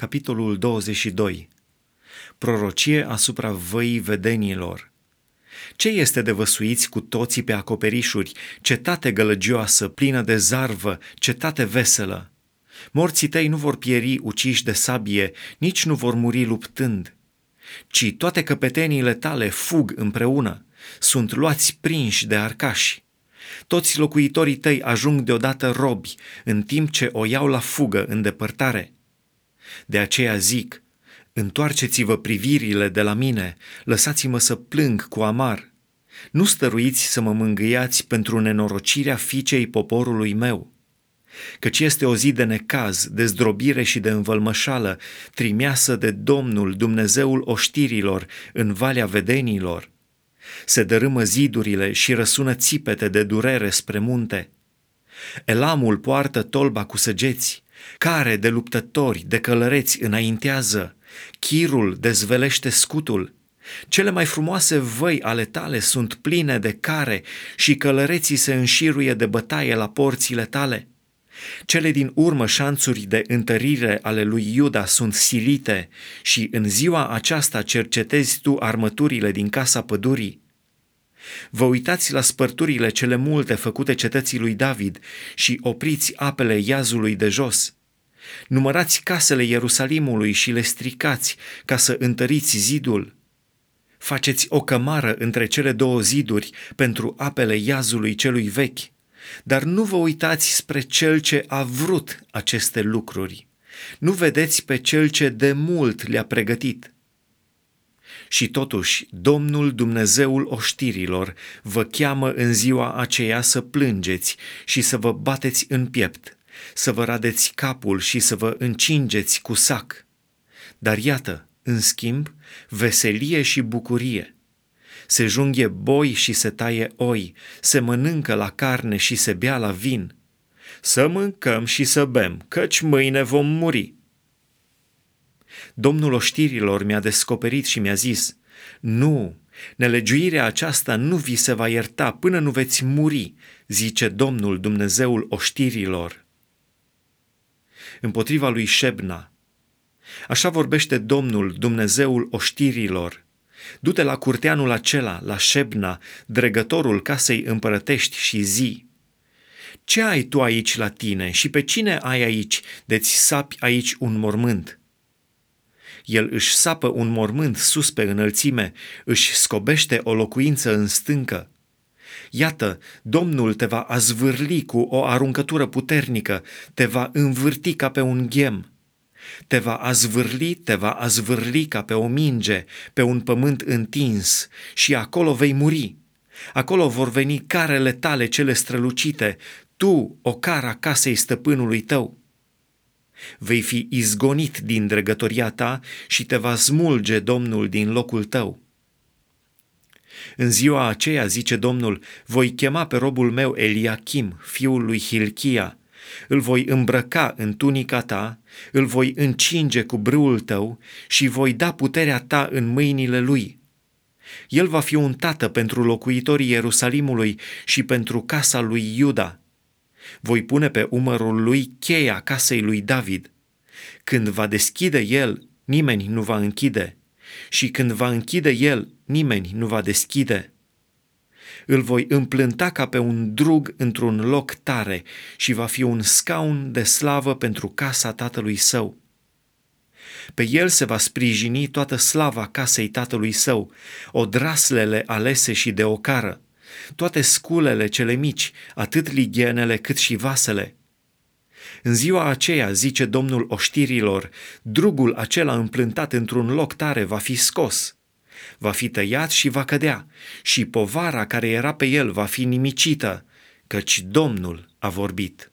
Capitolul 22 Prorocie asupra văii vedenilor Ce este de văsuiți cu toții pe acoperișuri, cetate gălăgioasă, plină de zarvă, cetate veselă? Morții tăi nu vor pieri uciși de sabie, nici nu vor muri luptând, ci toate căpeteniile tale fug împreună, sunt luați prinși de arcași. Toți locuitorii tăi ajung deodată robi, în timp ce o iau la fugă în depărtare. De aceea zic, întoarceți-vă privirile de la mine, lăsați-mă să plâng cu amar. Nu stăruiți să mă mângâiați pentru nenorocirea fiicei poporului meu. Căci este o zi de necaz, de zdrobire și de învălmășală, trimeasă de Domnul, Dumnezeul oștirilor, în Valea Vedenilor. Se dărâmă zidurile și răsună țipete de durere spre munte. Elamul poartă tolba cu săgeți, care de luptători, de călăreți înaintează, chirul dezvelește scutul, cele mai frumoase văi ale tale sunt pline de care și călăreții se înșiruie de bătaie la porțile tale. Cele din urmă șanțuri de întărire ale lui Iuda sunt silite și în ziua aceasta cercetezi tu armăturile din casa pădurii. Vă uitați la spărturile cele multe făcute cetății lui David și opriți apele iazului de jos. Numărați casele Ierusalimului și le stricați ca să întăriți zidul. Faceți o cămară între cele două ziduri pentru apele iazului celui vechi dar nu vă uitați spre cel ce a vrut aceste lucruri. Nu vedeți pe cel ce de mult le-a pregătit. Și totuși, Domnul Dumnezeul oștirilor vă cheamă în ziua aceea să plângeți și să vă bateți în piept, să vă radeți capul și să vă încingeți cu sac. Dar iată, în schimb, veselie și bucurie – se junghe boi și se taie oi, se mănâncă la carne și se bea la vin. Să mâncăm și să bem, căci mâine vom muri. Domnul oștirilor mi-a descoperit și mi-a zis, nu, nelegiuirea aceasta nu vi se va ierta până nu veți muri, zice Domnul Dumnezeul oștirilor. Împotriva lui Șebna, Așa vorbește Domnul, Dumnezeul oștirilor. Du-te la curteanul acela, la Șebna, dregătorul casei împărătești și zi. Ce ai tu aici la tine și pe cine ai aici de-ți sapi aici un mormânt? El își sapă un mormânt sus pe înălțime, își scobește o locuință în stâncă. Iată, Domnul te va azvârli cu o aruncătură puternică, te va învârti ca pe un ghem te va azvârli, te va azvârli ca pe o minge, pe un pământ întins și acolo vei muri. Acolo vor veni carele tale cele strălucite, tu, o cara casei stăpânului tău. Vei fi izgonit din dregătoria ta și te va smulge Domnul din locul tău. În ziua aceea, zice Domnul, voi chema pe robul meu Eliachim, fiul lui Hilchia, îl voi îmbrăca în tunica ta, îl voi încinge cu brâul tău și voi da puterea ta în mâinile lui. El va fi un tată pentru locuitorii Ierusalimului și pentru casa lui Iuda. Voi pune pe umărul lui cheia casei lui David. Când va deschide el, nimeni nu va închide, și când va închide el, nimeni nu va deschide îl voi împlânta ca pe un drug într-un loc tare și va fi un scaun de slavă pentru casa tatălui său. Pe el se va sprijini toată slava casei tatălui său, odraslele alese și de ocară, toate sculele cele mici, atât lighenele cât și vasele. În ziua aceea, zice Domnul oștirilor, drugul acela împlântat într-un loc tare va fi scos – va fi tăiat și va cădea, și povara care era pe el va fi nimicită, căci Domnul a vorbit.